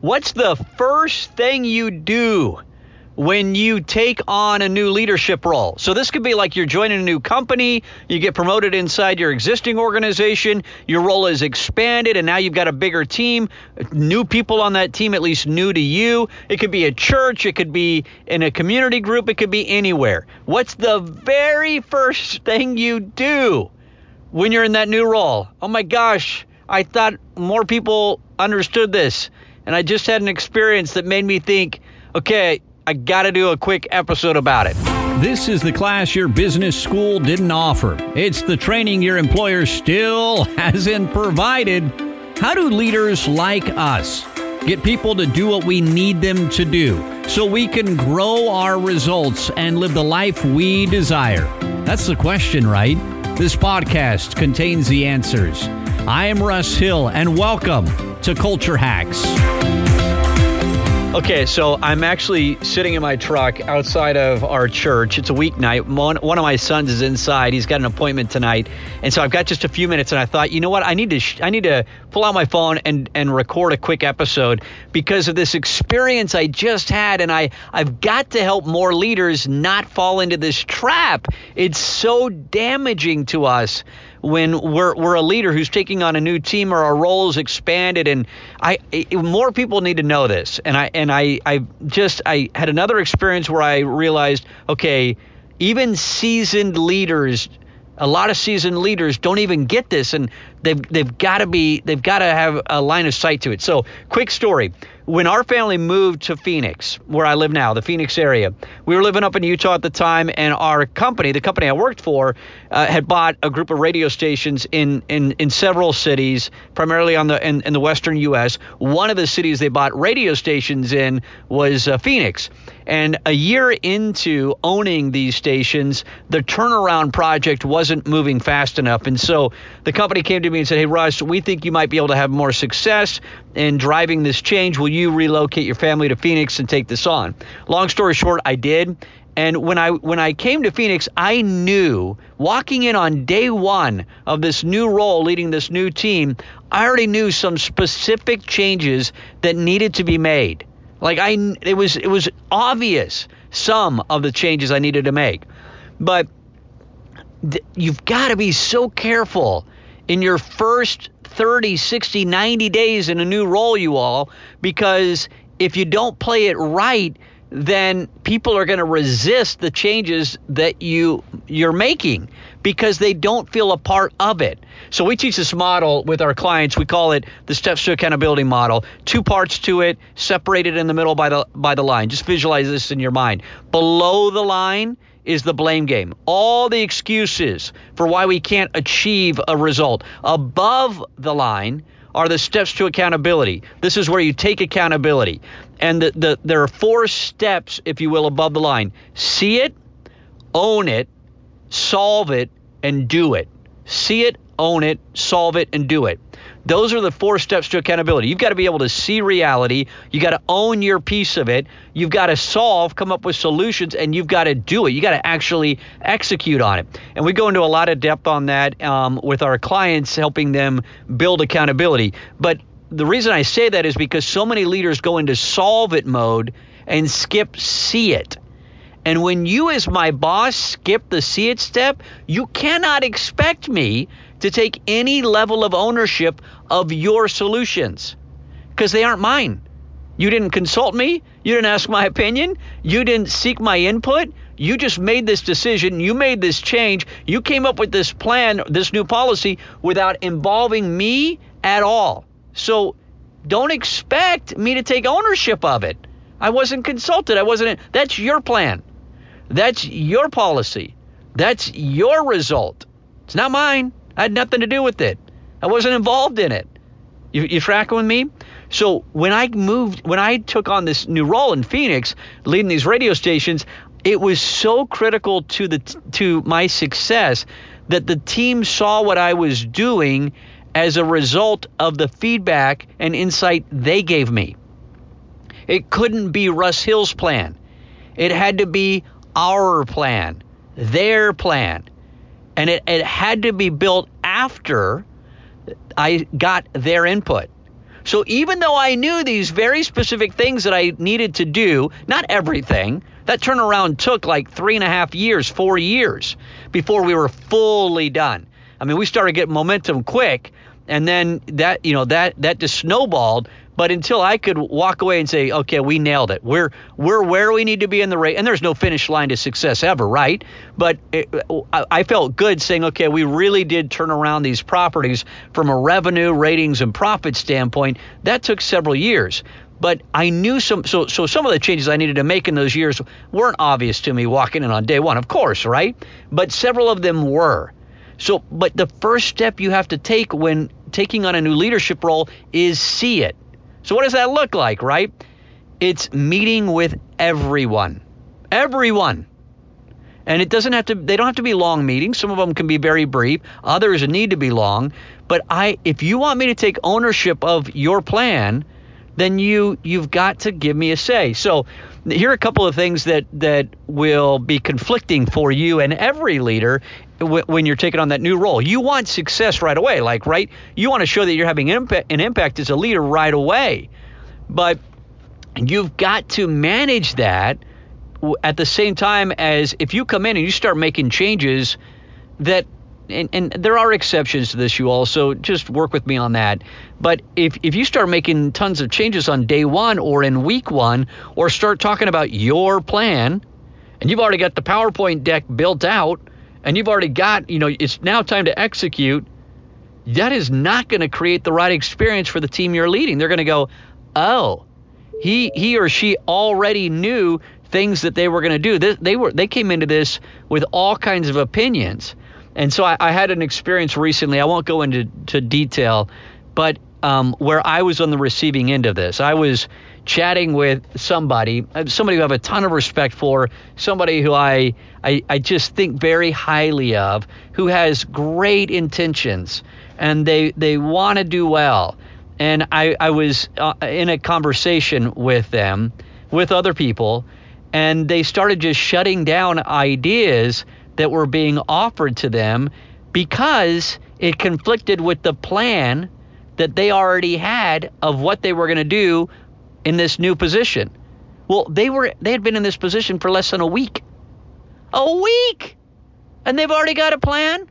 What's the first thing you do when you take on a new leadership role. So this could be like you're joining a new company, you get promoted inside your existing organization, your role is expanded and now you've got a bigger team, new people on that team at least new to you. It could be a church, it could be in a community group, it could be anywhere. What's the very first thing you do when you're in that new role? Oh my gosh, I thought more people understood this. And I just had an experience that made me think, okay, I got to do a quick episode about it. This is the class your business school didn't offer. It's the training your employer still hasn't provided. How do leaders like us get people to do what we need them to do so we can grow our results and live the life we desire? That's the question, right? This podcast contains the answers. I am Russ Hill, and welcome to Culture Hacks. Okay, so I'm actually sitting in my truck outside of our church. It's a weeknight. One, of my sons is inside. He's got an appointment tonight, and so I've got just a few minutes. And I thought, you know what? I need to sh- I need to pull out my phone and and record a quick episode because of this experience I just had, and I I've got to help more leaders not fall into this trap. It's so damaging to us when we're we're a leader who's taking on a new team or our role is expanded. And I more people need to know this. And I and I I just I had another experience where I realized okay even seasoned leaders a lot of seasoned leaders don't even get this. And they've they've got to be they've got to have a line of sight to it. So quick story when our family moved to Phoenix, where I live now, the Phoenix area, we were living up in Utah at the time, and our company, the company I worked for, uh, had bought a group of radio stations in in, in several cities, primarily on the in, in the western U.S. One of the cities they bought radio stations in was uh, Phoenix. And a year into owning these stations, the turnaround project wasn't moving fast enough. And so the company came to me and said, Hey, Russ, we think you might be able to have more success in driving this change. Will you relocate your family to Phoenix and take this on? Long story short, I did. And when I when I came to Phoenix, I knew walking in on day 1 of this new role leading this new team, I already knew some specific changes that needed to be made. Like I, it was it was obvious some of the changes I needed to make, but th- you've got to be so careful in your first 30, 60, 90 days in a new role, you all, because if you don't play it right, then people are going to resist the changes that you you're making because they don't feel a part of it. So we teach this model with our clients. We call it the steps to accountability model. Two parts to it, separated in the middle by the by the line. Just visualize this in your mind. Below the line is the blame game. All the excuses for why we can't achieve a result. Above the line are the steps to accountability. This is where you take accountability. And the, the, there are four steps, if you will, above the line see it, own it, solve it, and do it. See it, own it, solve it, and do it. Those are the four steps to accountability. You've got to be able to see reality. You've got to own your piece of it. You've got to solve, come up with solutions, and you've got to do it. You got to actually execute on it. And we go into a lot of depth on that um, with our clients, helping them build accountability. But the reason I say that is because so many leaders go into solve it mode and skip see it. And when you, as my boss, skip the see it step, you cannot expect me to take any level of ownership of your solutions because they aren't mine. You didn't consult me. You didn't ask my opinion. You didn't seek my input. You just made this decision. You made this change. You came up with this plan, this new policy, without involving me at all. So don't expect me to take ownership of it. I wasn't consulted. I wasn't. That's your plan. That's your policy. That's your result. It's not mine. I had nothing to do with it. I wasn't involved in it. You, you tracking with me? So when I moved, when I took on this new role in Phoenix, leading these radio stations, it was so critical to the to my success that the team saw what I was doing as a result of the feedback and insight they gave me. It couldn't be Russ Hill's plan. It had to be our plan, their plan. And it, it had to be built after I got their input. So even though I knew these very specific things that I needed to do, not everything, that turnaround took like three and a half years, four years before we were fully done. I mean, we started getting momentum quick, and then that you know that that just snowballed. But until I could walk away and say, okay, we nailed it. We're we're where we need to be in the race, and there's no finish line to success ever, right? But it, I felt good saying, okay, we really did turn around these properties from a revenue, ratings, and profit standpoint. That took several years but I knew some so so some of the changes I needed to make in those years weren't obvious to me walking in on day one, of course, right? But several of them were. So but the first step you have to take when taking on a new leadership role is see it. So, what does that look like, right? It's meeting with everyone. Everyone. And it doesn't have to, they don't have to be long meetings. Some of them can be very brief, others need to be long. But I, if you want me to take ownership of your plan, then you you've got to give me a say. So here are a couple of things that that will be conflicting for you and every leader when you're taking on that new role. You want success right away, like right? You want to show that you're having an impact, as a leader right away. But you've got to manage that at the same time as if you come in and you start making changes that and, and there are exceptions to this, you all, so just work with me on that. But if, if you start making tons of changes on day one or in week one, or start talking about your plan, and you've already got the PowerPoint deck built out, and you've already got, you know, it's now time to execute, that is not going to create the right experience for the team you're leading. They're going to go, oh, he he or she already knew things that they were going to do. They, they were they came into this with all kinds of opinions. And so I, I had an experience recently. I won't go into to detail, but um, where I was on the receiving end of this. I was chatting with somebody, uh, somebody who I have a ton of respect for, somebody who I, I, I just think very highly of, who has great intentions and they, they want to do well. And I, I was uh, in a conversation with them, with other people, and they started just shutting down ideas that were being offered to them because it conflicted with the plan that they already had of what they were going to do in this new position. Well, they were they had been in this position for less than a week. A week. And they've already got a plan?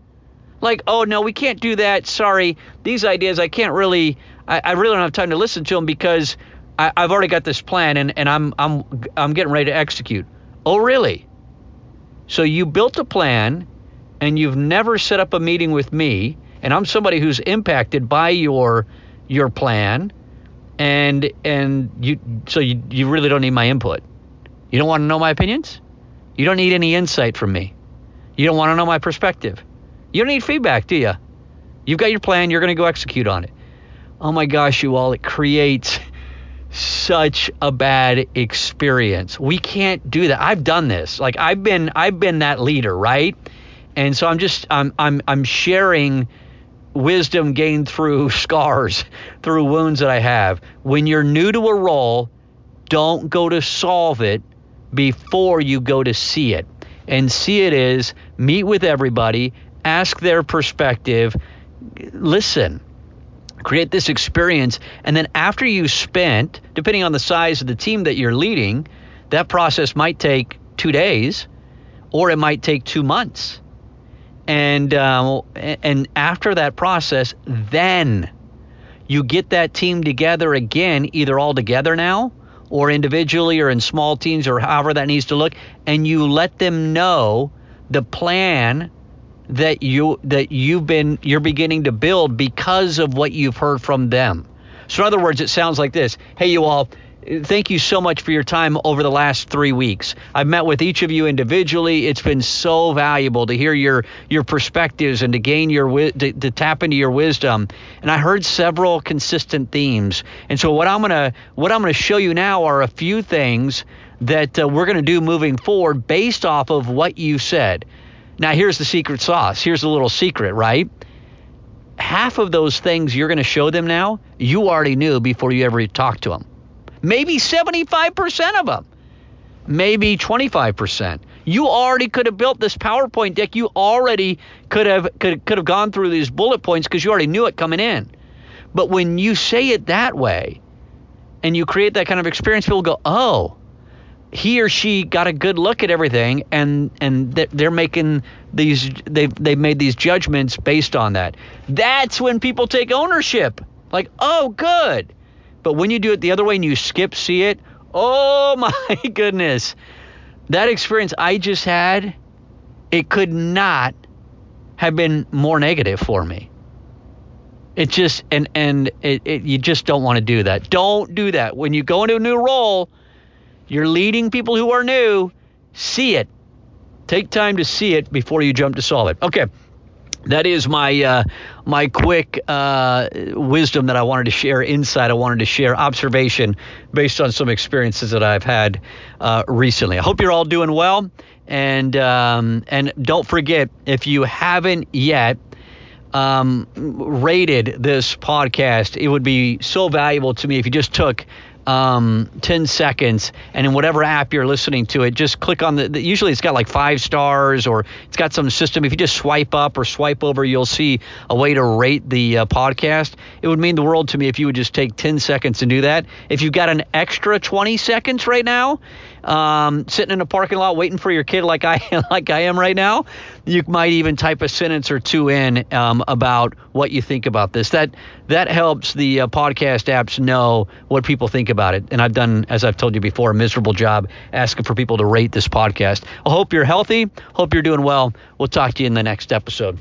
Like, oh no, we can't do that. Sorry. These ideas I can't really I, I really don't have time to listen to them because I, have already got this plan and, and I'm I'm I'm getting ready to execute. Oh really? So you built a plan and you've never set up a meeting with me, and I'm somebody who's impacted by your your plan, and and you so you, you really don't need my input. You don't want to know my opinions? You don't need any insight from me. You don't want to know my perspective. You don't need feedback, do you? You've got your plan, you're going to go execute on it. Oh my gosh, you all, it creates such a bad experience. We can't do that. I've done this. Like I've been I've been that leader, right? And so I'm just I'm I'm I'm sharing wisdom gained through scars, through wounds that I have. When you're new to a role, don't go to solve it before you go to see it. And see it is meet with everybody, ask their perspective, listen create this experience. And then after you spent, depending on the size of the team that you're leading, that process might take two days or it might take two months. And, uh, and after that process, then you get that team together again, either all together now or individually or in small teams or however that needs to look, and you let them know the plan that you that you've been you're beginning to build because of what you've heard from them. So in other words, it sounds like this. Hey you all, thank you so much for your time over the last 3 weeks. I've met with each of you individually. It's been so valuable to hear your your perspectives and to gain your to, to tap into your wisdom. And I heard several consistent themes. And so what I'm to what I'm to show you now are a few things that uh, we're to do moving forward based off of what you said. Now, here's the secret sauce. Here's a little secret, right? Half of those things you're going to show them now, you already knew before you ever talked to them. Maybe 75% of them. Maybe 25%. You already could have built this PowerPoint deck. You already could have could, could have gone through these bullet points because you already knew it coming in. But when you say it that way and you create that kind of experience, people go, oh, he or she got a good look at everything and and they're making these they've they've made these judgments based on that that's when people take ownership like oh good but when you do it the other way and you skip see it oh my goodness that experience i just had it could not have been more negative for me it just and and it, it, you just don't want to do that don't do that when you go into a new role you're leading people who are new. See it. Take time to see it before you jump to solve it. Okay. That is my uh, my quick uh, wisdom that I wanted to share, insight I wanted to share, observation based on some experiences that I've had uh, recently. I hope you're all doing well, and um, and don't forget if you haven't yet um, rated this podcast, it would be so valuable to me if you just took um, 10 seconds, and in whatever app you're listening to it, just click on the, the, Usually it's got like five stars or it's got some system. If you just swipe up or swipe over, you'll see a way to rate the uh, podcast. It would mean the world to me if you would just take 10 seconds and do that. If you've got an extra 20 seconds right now, um, sitting in a parking lot waiting for your kid like I like I am right now, you might even type a sentence or two in um, about what you think about this. That that helps the uh, podcast apps know what people think about it. And I've done, as I've told you before, a miserable job asking for people to rate this podcast. I hope you're healthy. Hope you're doing well. We'll talk to you in the next episode.